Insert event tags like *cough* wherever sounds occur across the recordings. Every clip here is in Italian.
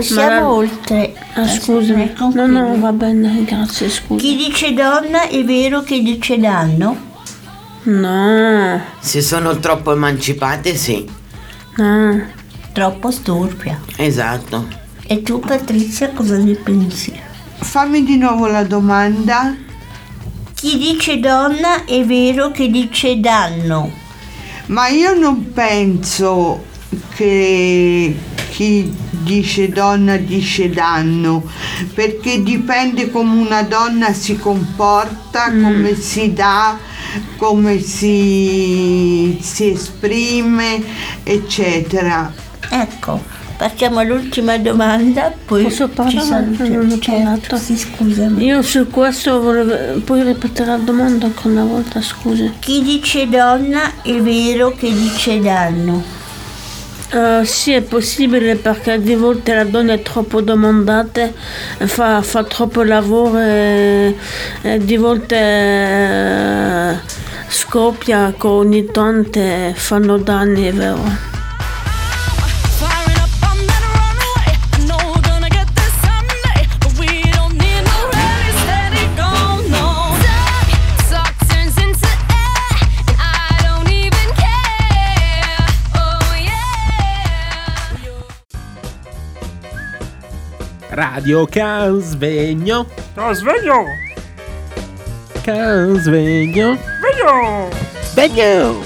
Passiamo Ma- oltre. Ah, scusami. Eh, No, no, va bene, grazie, scusa. Chi dice donna è vero che dice danno? No, Se sono troppo emancipate, sì. no. Troppo storpia. Esatto. E tu Patrizia cosa ne pensi? Fammi di nuovo la domanda. Chi dice donna è vero che dice danno? Ma io non penso che chi dice donna dice danno, perché dipende come una donna si comporta, come si dà, come si, si esprime, eccetera. Ecco, partiamo all'ultima domanda, poi Posso parlare? Non ho parlato. Sì, scusami. Io su questo volevo... Puoi ripetere la domanda ancora una volta, scusi? Chi dice donna è vero che dice danno? Eh, sì, è possibile perché di volte la donna è troppo domandata, fa, fa troppo lavoro e, e di volte eh, scoppia che ogni tanto fanno danni, è vero. Radio Casvegno. Sveglio! Casvegno. Sveglio! Svegno.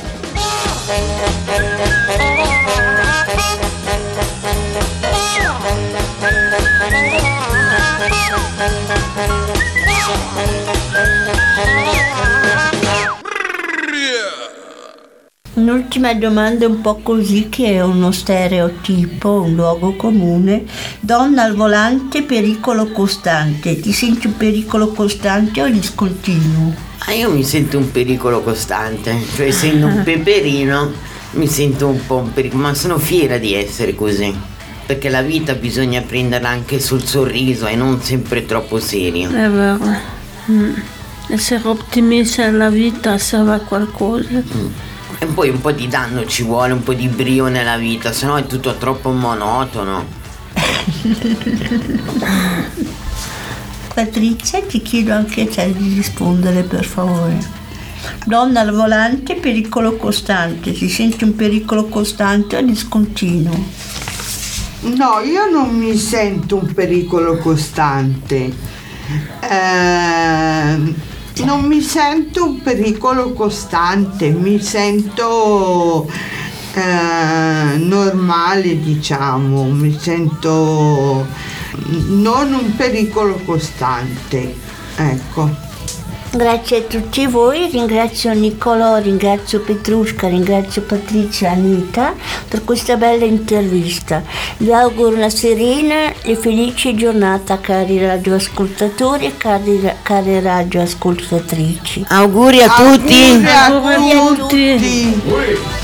Un'ultima domanda un po' così che è uno stereotipo, un luogo comune. Donna al volante, pericolo costante. Ti senti un pericolo costante o discontinuo? Ma io mi sento un pericolo costante, cioè essendo un *laughs* peperino mi sento un po' un pericolo, ma sono fiera di essere così. Perché la vita bisogna prenderla anche sul sorriso e non sempre troppo serio. È vero. Mm. Essere ottimista nella vita serve a qualcosa. E poi un po' di danno ci vuole, un po' di brio nella vita, sennò è tutto troppo monotono. *laughs* Patrizia, ti chiedo anche a te di rispondere per favore. Donna al volante, pericolo costante. Ti senti un pericolo costante o discontinuo? No, io non mi sento un pericolo costante. Ehm, non mi sento un pericolo costante, mi sento eh, normale, diciamo, mi sento non un pericolo costante. Ecco. Grazie a tutti voi, ringrazio Niccolò, ringrazio Petrusca, ringrazio Patrizia e Anita per questa bella intervista. Vi auguro una serena e felice giornata cari radioascoltatori e cari, care radioascoltatrici. Auguri a tutti! Auguri a Auguri a tutti.